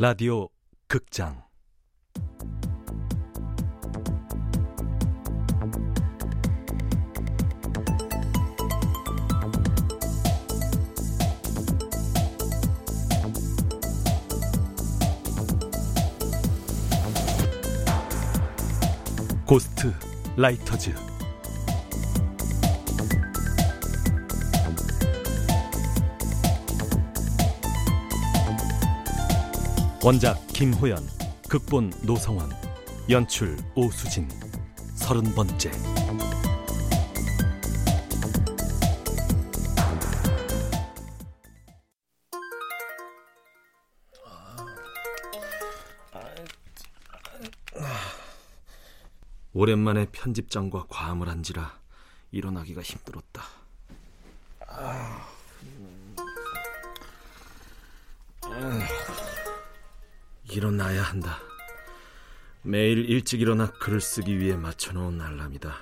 라디오 극장. 고스트 라이터즈. 원작 김호연 극본 노성원 연출 오수진. 서른 번째 오랜만에 편집장과 과음을 한지라 일어나기가 힘들었다. 일어나야 한다. 매일 일찍 일어나 글을 쓰기 위해 맞춰놓은 알람이다.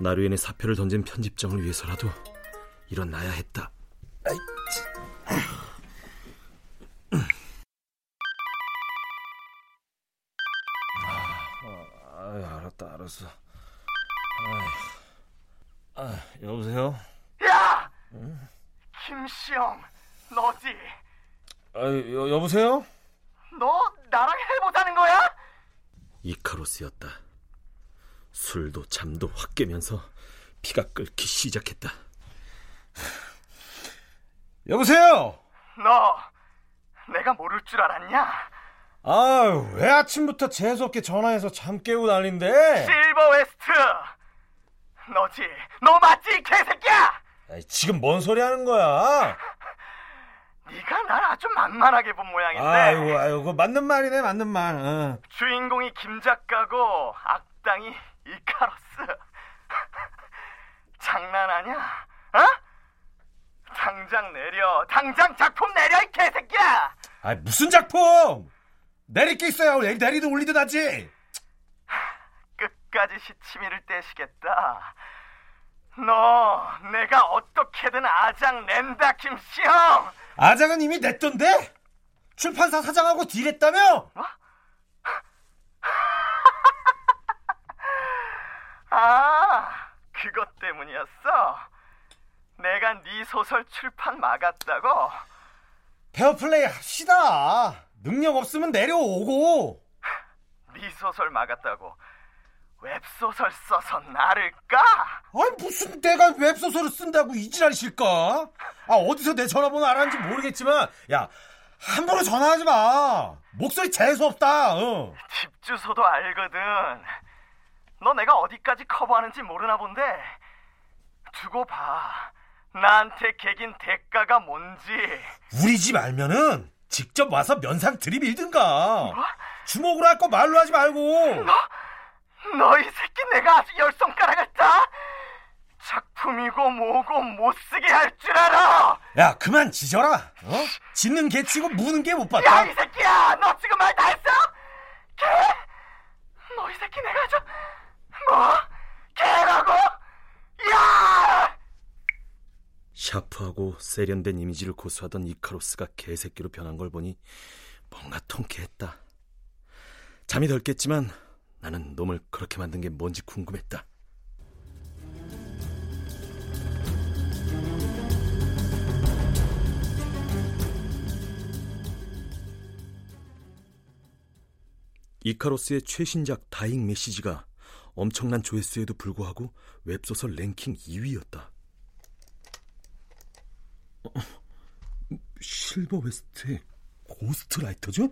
나루엔의 사표를 던진 편집장을 위해서라도 일어나야 했다. 아, 알았 다, 알았어. 아, 아, 여보세요? 야! 김시영, 너지? 아, 여, 여보세요? 너 나랑 해보자는 거야? 이카로스였다. 술도 잠도 확 깨면서 피가 끓기 시작했다. 여보세요? 너 내가 모를 줄 알았냐? 아유, 왜 아침부터 재수없게 전화해서 잠 깨고 난린데? 실버 웨스트! 너지? 너 맞지, 개새끼야! 아이, 지금 뭔 소리 하는 거야? 네가 날 아주 만만하게 본 모양인데 아이고, 아이고, 맞는 말이네, 맞는 말. 어. 주인공이 김 작가고 악당이 이카로스 장난하냐? 어? 당장 내려 당장 작품 내려 이 개새끼야! 아이, 무슨 작품? 내릴 게 있어야 내리, 내리든 올리든 하지. 끝까지 시치미를 떼시겠다. 너 내가 어떻게든 아장 낸다 김시영. 아장은 이미 냈던데? 출판사 사장하고 딜했다며? 아 그것 때문이었어. 내가 네 소설 출판 막았다고. 페어플레이 합시다. 능력 없으면 내려오고. 네 소설 막았다고. 웹소설 써서 나를 까? 아니 무슨 내가 웹소설을 쓴다고 이지랄 실까? 아 어디서 내 전화번호 알았는지 모르겠지만 야 함부로 전화하지 마. 목소리 재수 없다. 어. 집 주소도 알거든. 너 내가 어디까지 커버하는지 모르나 본데. 두고 봐. 나한테 개긴 대가가 뭔지. 우리 집 알면은 직접 와서 면상 들이밀든가. 주먹으로 할 거 말로 하지 말고. 너, 너 이 새끼 내가 아주 열 손가락을 따? 작품이고 뭐고 못 쓰게 할 줄 알아. 야 그만 지져라. 어? 짖는 개 치고 무는 개 못 봤다. 야 이 새끼야, 너 지금 말 다 했어? 개? 너 이 새끼 내가 좀 뭐? 개라고? 야! 샤프하고 세련된 이미지를 고수하던 이카로스가 개새끼로 변한 걸 보니 뭔가 통쾌했다. 잠이 덜 깼지만 나는 놈을 그렇게 만든 게 뭔지 궁금했다. 이카로스의 최신작 다잉 메시지가 엄청난 조회수에도 불구하고 웹소설 랭킹 2위였다. 어, 실버 웨스트의 고스트 라이터즈?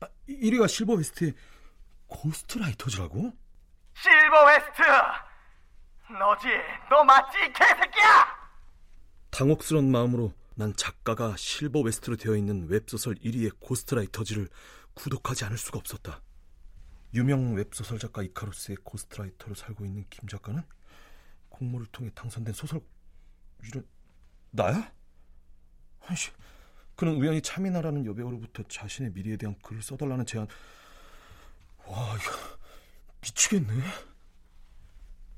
아, 1위가 실버 웨스트의 고스트 라이터즈라고? 실버 웨스트! 너지? 너 맞지, 이 개새끼야! 당혹스러운 마음으로 난 작가가 실버 웨스트로 되어 있는 웹소설 1위의 고스트 라이터즈를 구독하지 않을 수가 없었다. 유명 웹소설 작가 이카로스의 ghostwriter로 살고 있는 김 작가는 공모를 통해 당선된 소설 이런 나야? 아이씨, 그는 우연히 차미나라는 여배우로부터 자신의 미래에 대한 글을 써달라는 제안. 와, 이거 미치겠네.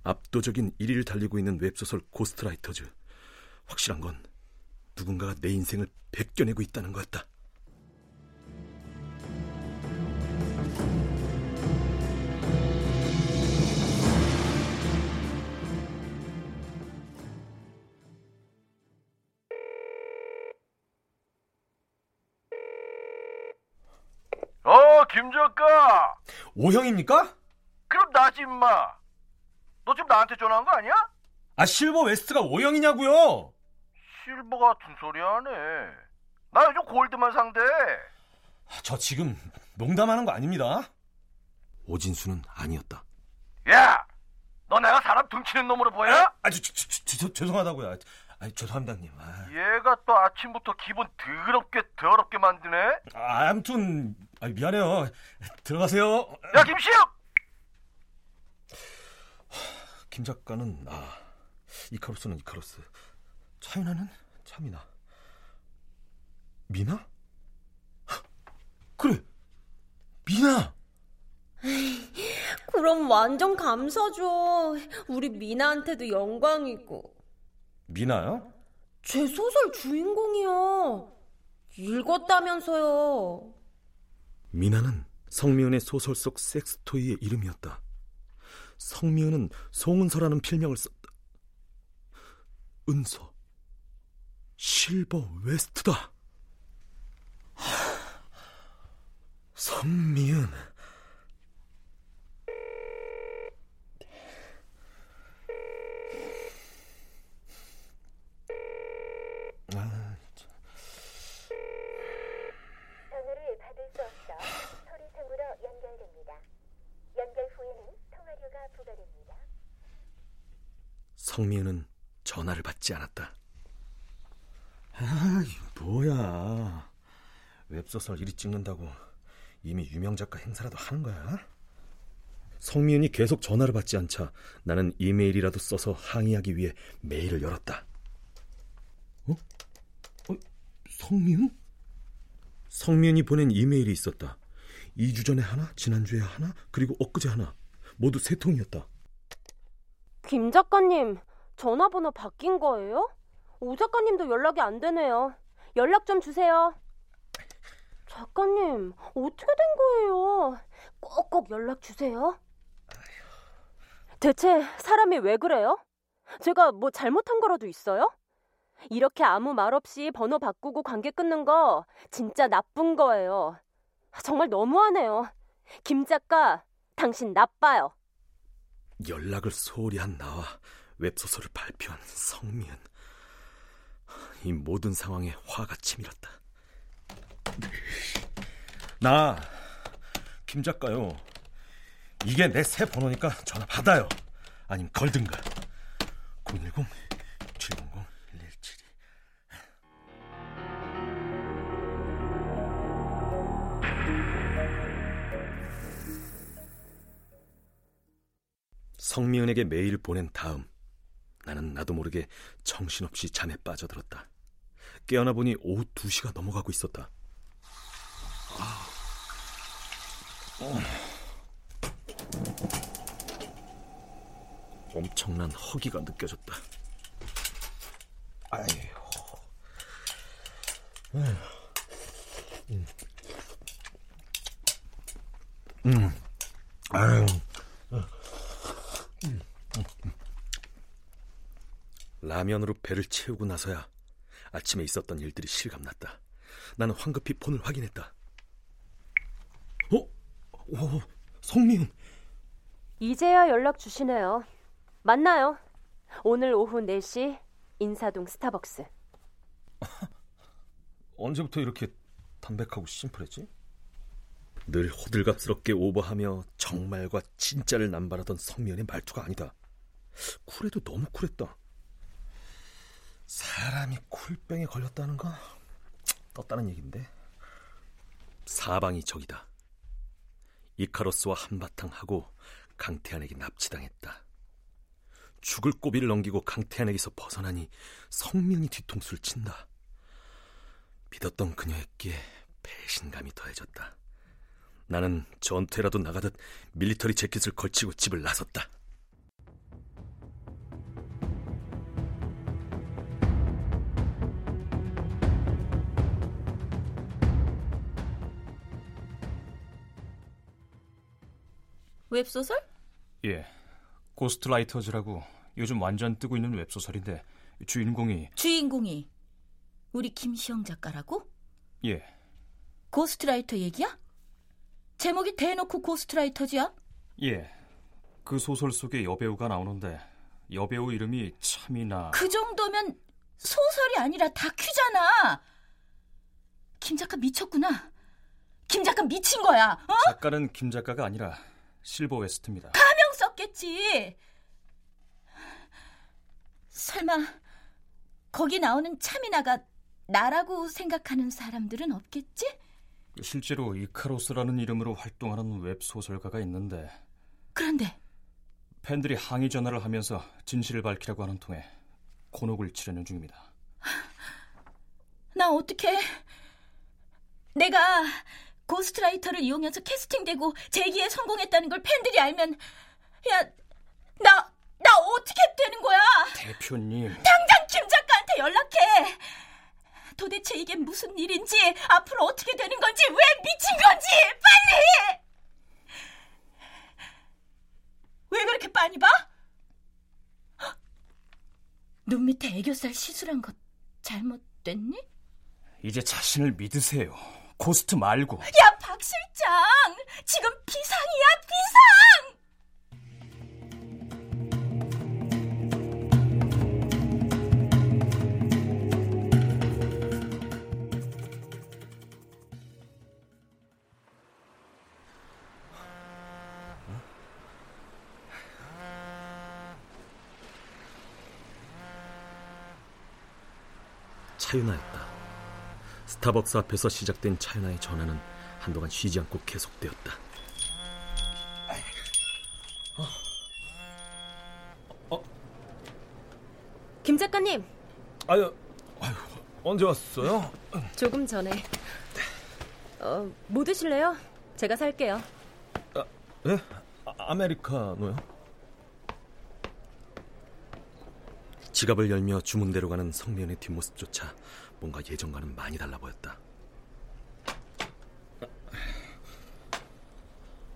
압도적인 1위를 달리고 있는 웹소설 고스트라이터즈. 확실한 건 누군가가 내 인생을 베껴내고 있다는 거였다. 김 작가. 오형입니까? 그럼 나지 임마. 너 지금 나한테 전화한 거 아니야? 아 실버 웨스트가 오형이냐고요? 실버 같은 소리 하네. 나 요즘 골드만 상대. 저 지금 농담하는 거 아닙니다. 오진수는 아니었다. 야, 너 내가 사람 등치는 놈으로 보여? 아, 저, 저, 저, 저, 죄송하다고요. 아, 죄송합니다, 형님. 아, 얘가 또 아침부터 기분 더럽게 더럽게 만드네. 아, 아무튼 아, 미안해요. 들어가세요. 야, 김시혁. 김 작가는 나, 이카로스는 이카로스, 차윤아는 차미나, 미나? 그래, 미나. 그럼 완전 감사죠. 우리 미나한테도 영광이고. 미나요? 제 소설 주인공이요. 읽었다면서요. 미나는 성미은의 소설 속 섹스토이의 이름이었다. 성미은은 송은서라는 필명을 썼다. 은서, 실버 웨스트다. 성미은. 아, 전화를 받을 수 없어 소리상으로 연결됩니다. 연결 후에는 통화료가 부과됩니다. 성미은은 전화를 받지 않았다. 아, 뭐야. 웹소설 1위 찍는다고 이미 유명 작가 행사라도 하는 거야? 성미은이 계속 전화를 받지 않자 나는 이메일이라도 써서 항의하기 위해 메일을 열었다. 어? 어? 성미은? 성미은이 보낸 이메일이 있었다. 2주 전에 하나, 지난주에 하나, 그리고 엊그제 하나. 모두 세 통이었다. 김 작가님, 전화번호 바뀐 거예요? 오 작가님도 연락이 안 되네요. 연락 좀 주세요. 작가님, 어떻게 된 거예요? 꼭꼭 연락 주세요. 대체 사람이 왜 그래요? 제가 뭐 잘못한 거라도 있어요? 이렇게 아무 말 없이 번호 바꾸고 관계 끊는 거 진짜 나쁜 거예요. 정말 너무하네요. 김 작가, 당신 나빠요. 연락을 소홀히 한 나와 웹소설을 발표한 성미은. 이 모든 상황에 화가 치밀었다. 나, 김 작가요. 이게 내 새 번호니까 전화 받아요. 아니면 걸든가. 010 성미은에게 메일을 보낸 다음 나는 나도 모르게 정신없이 잠에 빠져들었다. 깨어나 보니 오후 2시가 넘어가고 있었다. 엄청난 허기가 느껴졌다. 아휴. 음. 아유. 라면으로 배를 채우고 나서야 아침에 있었던 일들이 실감났다. 나는 황급히 폰을 확인했다. 어? 오, 성미은. 이제야 연락 주시네요. 만나요. 오늘 오후 4시 인사동 스타벅스. 언제부터 이렇게 담백하고 심플했지? 늘 호들갑스럽게 오버하며 정말과 진짜를 남발하던 성미연의 말투가 아니다. 쿨해도 너무 쿨했다. 사람이 쿨병에 걸렸다는 거 떴다는 얘긴데. 사방이 적이다. 이카로스와 한바탕 하고 강태한에게 납치당했다. 죽을 고비를 넘기고 강태한에게서 벗어나니 성민이 뒤통수를 친다. 믿었던 그녀에게 배신감이 더해졌다. 나는 전투에라도 나가듯 밀리터리 재킷을 걸치고 집을 나섰다. 웹소설? 예. 고스트라이터즈라고 요즘 완전 뜨고 있는 웹소설인데 주인공이 주인공이 우리 김시영 작가라고? 예. ghostwriter 얘기야? 제목이 대놓고 고스트라이터즈야? 예. 그 소설 속에 여배우가 나오는데 여배우 이름이 차미나 그 정도면 소설이 아니라 다큐잖아. 김 작가 미쳤구나. 김 작가 미친 거야. 어? 작가는 김 작가가 아니라 실버 웨스트입니다. 가명 썼겠지. 설마 거기 나오는 차미나가 나라고 생각하는 사람들은 없겠지? 실제로 이카로스라는 이름으로 활동하는 웹 소설가가 있는데 그런데 팬들이 항의 전화를 하면서 진실을 밝히라고 하는 통에 곤혹을 치르는 중입니다. 나 어떻게 내가 고스트라이터를 이용해서 캐스팅되고 재기에 성공했다는 걸 팬들이 알면 야 나 나 어떻게 되는 거야? 대표님. 당장 김 작가한테 연락해. 도대체 이게 무슨 일인지 앞으로 어떻게 되는 건지 왜 미친 건지 빨리. 왜 그렇게 빤히 봐? 눈 밑에 애교살 시술한 것 잘못됐니? 이제 자신을 믿으세요. 고스트 말고. 야, 박 실장! 지금 비상이야, 비상! 차윤아였다. 스타벅스 앞에서 시작된 차윤아의 전화는 한동안 쉬지 않고 계속되었다. 김 작가님, 아유, 아유, 언제 왔어요? 조금 전에. 어, 뭐 드실래요? 제가 살게요. 네? 아, 아메리카노요? 지갑을 열며 주문대로 가는 성면의 뒷모습조차 뭔가 예전과는 많이 달라 보였다.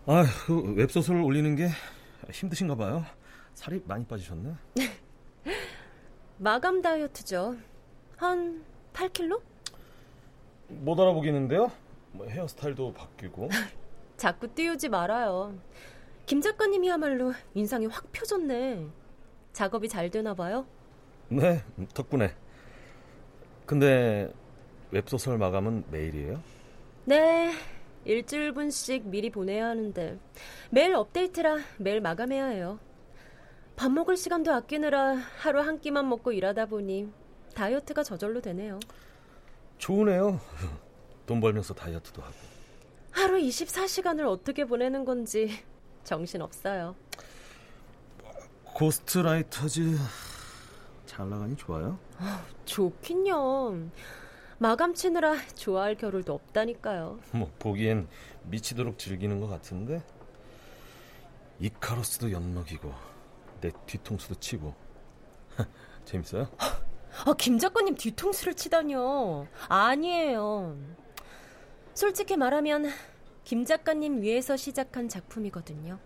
아, 그 웹소설 올리는 게 힘드신가 봐요. 살이 많이 빠지셨네. 마감 다이어트죠. 한 8kg? 못 알아보겠는데요? 뭐 헤어스타일도 바뀌고. 자꾸 띄우지 말아요. 김 작가님이야말로 인상이 확 펴졌네. 작업이 잘 되나 봐요. 네, 덕분에. 근데 웹소설 마감은 매일이에요? 네, 일주일분씩 미리 보내야 하는데 매일 업데이트라 매일 마감해야 해요. 밥 먹을 시간도 아끼느라 하루 한 끼만 먹고 일하다 보니 다이어트가 저절로 되네요. 좋으네요. 돈 벌면서 다이어트도 하고. 하루 24시간을 어떻게 보내는 건지 정신 없어요. 고스트라이터즈 잘 나가니 좋아요? 좋긴요. 마감 치느라 좋아할 겨를도 없다니까요. 뭐 보기엔 미치도록 즐기는 것 같은데 이카로스도 엿먹이고 내 뒤통수도 치고 재밌어요? 아, 김 작가님 뒤통수를 치다뇨. 아니에요. 솔직히 말하면 김 작가님 위해서 시작한 작품이거든요.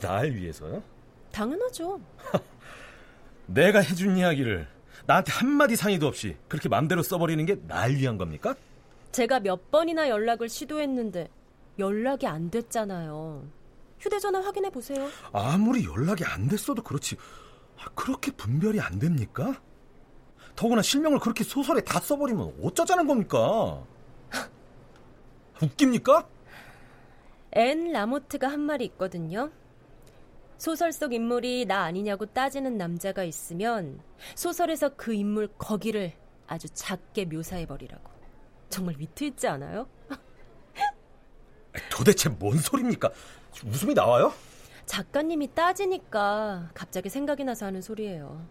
날 위해서요? 당연하죠. 내가 해준 이야기를 나한테 한마디 상의도 없이 그렇게 맘대로 써버리는 게 날 위한 겁니까? 제가 몇 번이나 연락을 시도했는데 연락이 안 됐잖아요. 휴대전화 확인해 보세요. 아무리 연락이 안 됐어도 그렇지 아, 그렇게 분별이 안 됩니까? 더구나 실명을 그렇게 소설에 다 써버리면 어쩌자는 겁니까? 웃깁니까? 앤 라모트가 한 말이 있거든요. 소설 속 인물이 나 아니냐고 따지는 남자가 있으면 소설에서 그 인물 거기를 아주 작게 묘사해버리라고. 정말 위트 있지 않아요? 도대체 뭔 소리입니까? 웃음이 나와요? 작가님이 따지니까 갑자기 생각이 나서 하는 소리예요.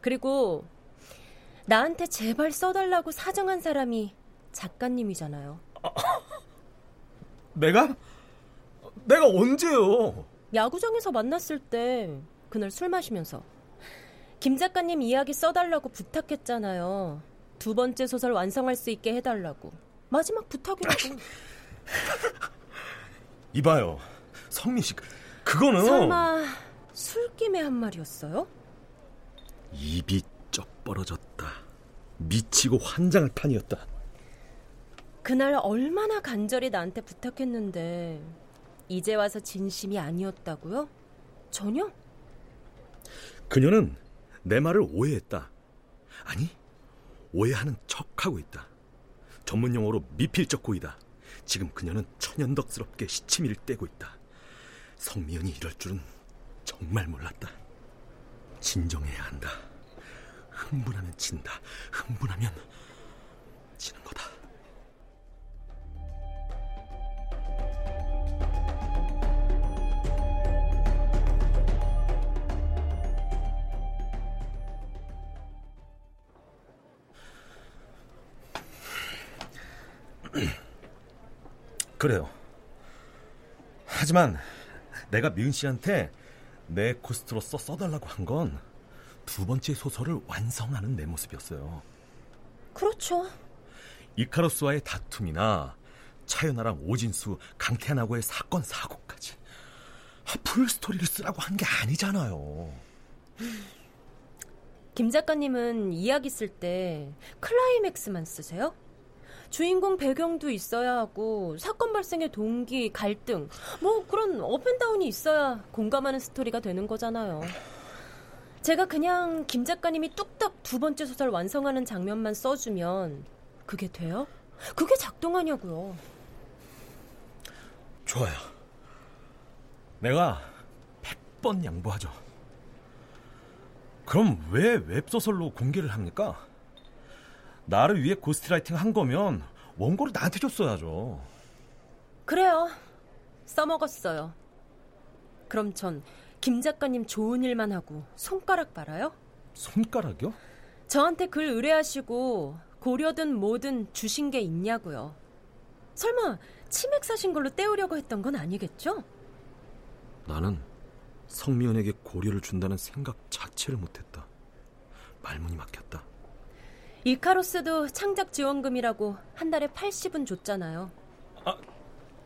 그리고 나한테 제발 써달라고 사정한 사람이 작가님이잖아요. 내가? 내가 언제요? 야구장에서 만났을 때 그날 술 마시면서 김 작가님 이야기 써달라고 부탁했잖아요. 두 번째 소설 완성할 수 있게 해달라고. 마지막 부탁이라고. 이봐요. 성미 씨, 그거는 설마 술김에 한 말이었어요? 입이 쩍 벌어졌다. 미치고 환장할 판이었다. 그날 얼마나 간절히 나한테 부탁했는데 이제 와서 진심이 아니었다고요? 전혀? 그녀는 내 말을 오해했다. 아니, 오해하는 척하고 있다. 전문 용어로 미필적 고의다. 지금 그녀는 천연덕스럽게 시치미를 떼고 있다. 성미연이 이럴 줄은 정말 몰랐다. 진정해야 한다. 흥분하면 진다. 흥분하면 지는 거 그래요. 하지만 내가 미은 씨한테 내 코스트로서 써달라고 한 건 두 번째 소설을 완성하는 내 모습이었어요. 그렇죠. 이카로스와의 다툼이나 차연아랑 오진수, 강태나고의 사건 사고까지 아, 풀 스토리를 쓰라고 한 게 아니잖아요. 김 작가님은 이야기 쓸 때 클라이맥스만 쓰세요? 주인공 배경도 있어야 하고 사건 발생의 동기, 갈등 뭐 그런 up and down이 있어야 공감하는 스토리가 되는 거잖아요. 제가 그냥 김 작가님이 뚝딱 두 번째 소설 완성하는 장면만 써주면 그게 돼요? 그게 작동하냐고요. 좋아요. 내가 100번 양보하죠. 그럼 왜 웹소설로 공개를 합니까? 나를 위해 ghostwriting 한 거면 원고를 나한테 줬어야죠. 그래요. 써먹었어요. 그럼 전 김 작가님 좋은 일만 하고 손가락 빨아요? 손가락이요? 저한테 글 의뢰하시고 고료든 뭐든 주신 게 있냐고요. 설마 치맥 사신 걸로 때우려고 했던 건 아니겠죠? 나는 성미연에게 고려를 준다는 생각 자체를 못했다. 말문이 막혔다. 이카로스도 창작 지원금이라고 한 달에 80은 줬잖아요.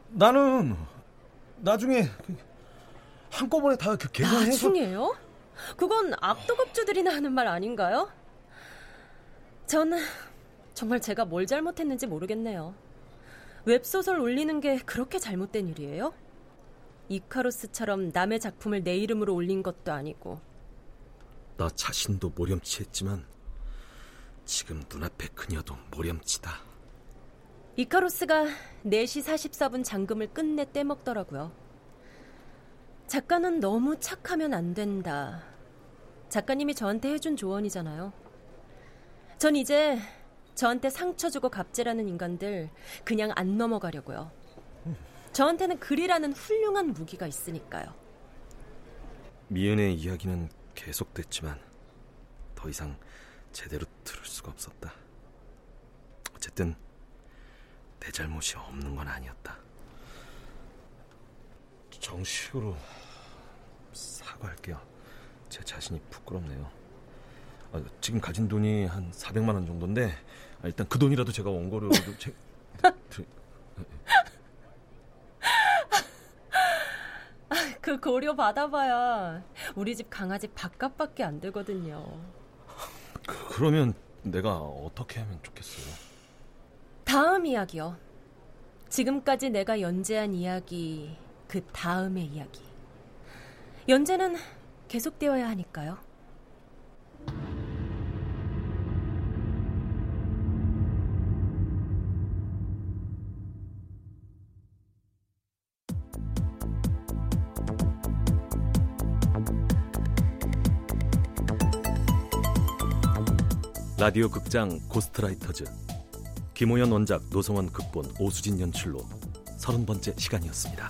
나는 나중에 그 한꺼번에 다그 계산해서 나중에요? 그건 악도급주들이나 하는 말 아닌가요? 저는 정말 제가 뭘 잘못했는지 모르겠네요. 웹소설 올리는 게 그렇게 잘못된 일이에요? 이카로스처럼 남의 작품을 내 이름으로 올린 것도 아니고 나 자신도 모렴치했지만 지금 눈앞에 그녀도 모렴치다. 이카로스가 4시 44분 잔금을 끝내 떼먹더라고요. 작가는 너무 착하면 안 된다. 작가님이 저한테 해준 조언이잖아요. 전 이제 저한테 상처 주고 갑질하는 인간들 그냥 안 넘어가려고요. 저한테는 글이라는 훌륭한 무기가 있으니까요. 미연의 이야기는 계속됐지만 더 이상 제대로 들을 수가 없었다. 어쨌든 내 잘못이 없는 건 아니었다. 정식으로 사과할게요. 제 자신이 부끄럽네요. 아, 지금 가진 돈이 한 400만 원 정도인데 아, 일단 그 돈이라도 제가 원고료로 제, 드, 그 고려 받아봐야 우리 집 강아지 밥값밖에 안 되거든요. 그, 그러면 내가 어떻게 하면 좋겠어요? 다음 이야기요. 지금까지 내가 연재한 이야기, 그 다음의 이야기. 연재는 계속되어야 하니까요. 라디오 극장 고스트라이터즈 김호연 원작 노성원 극본 오수진 연출로 서른 번째 시간이었습니다.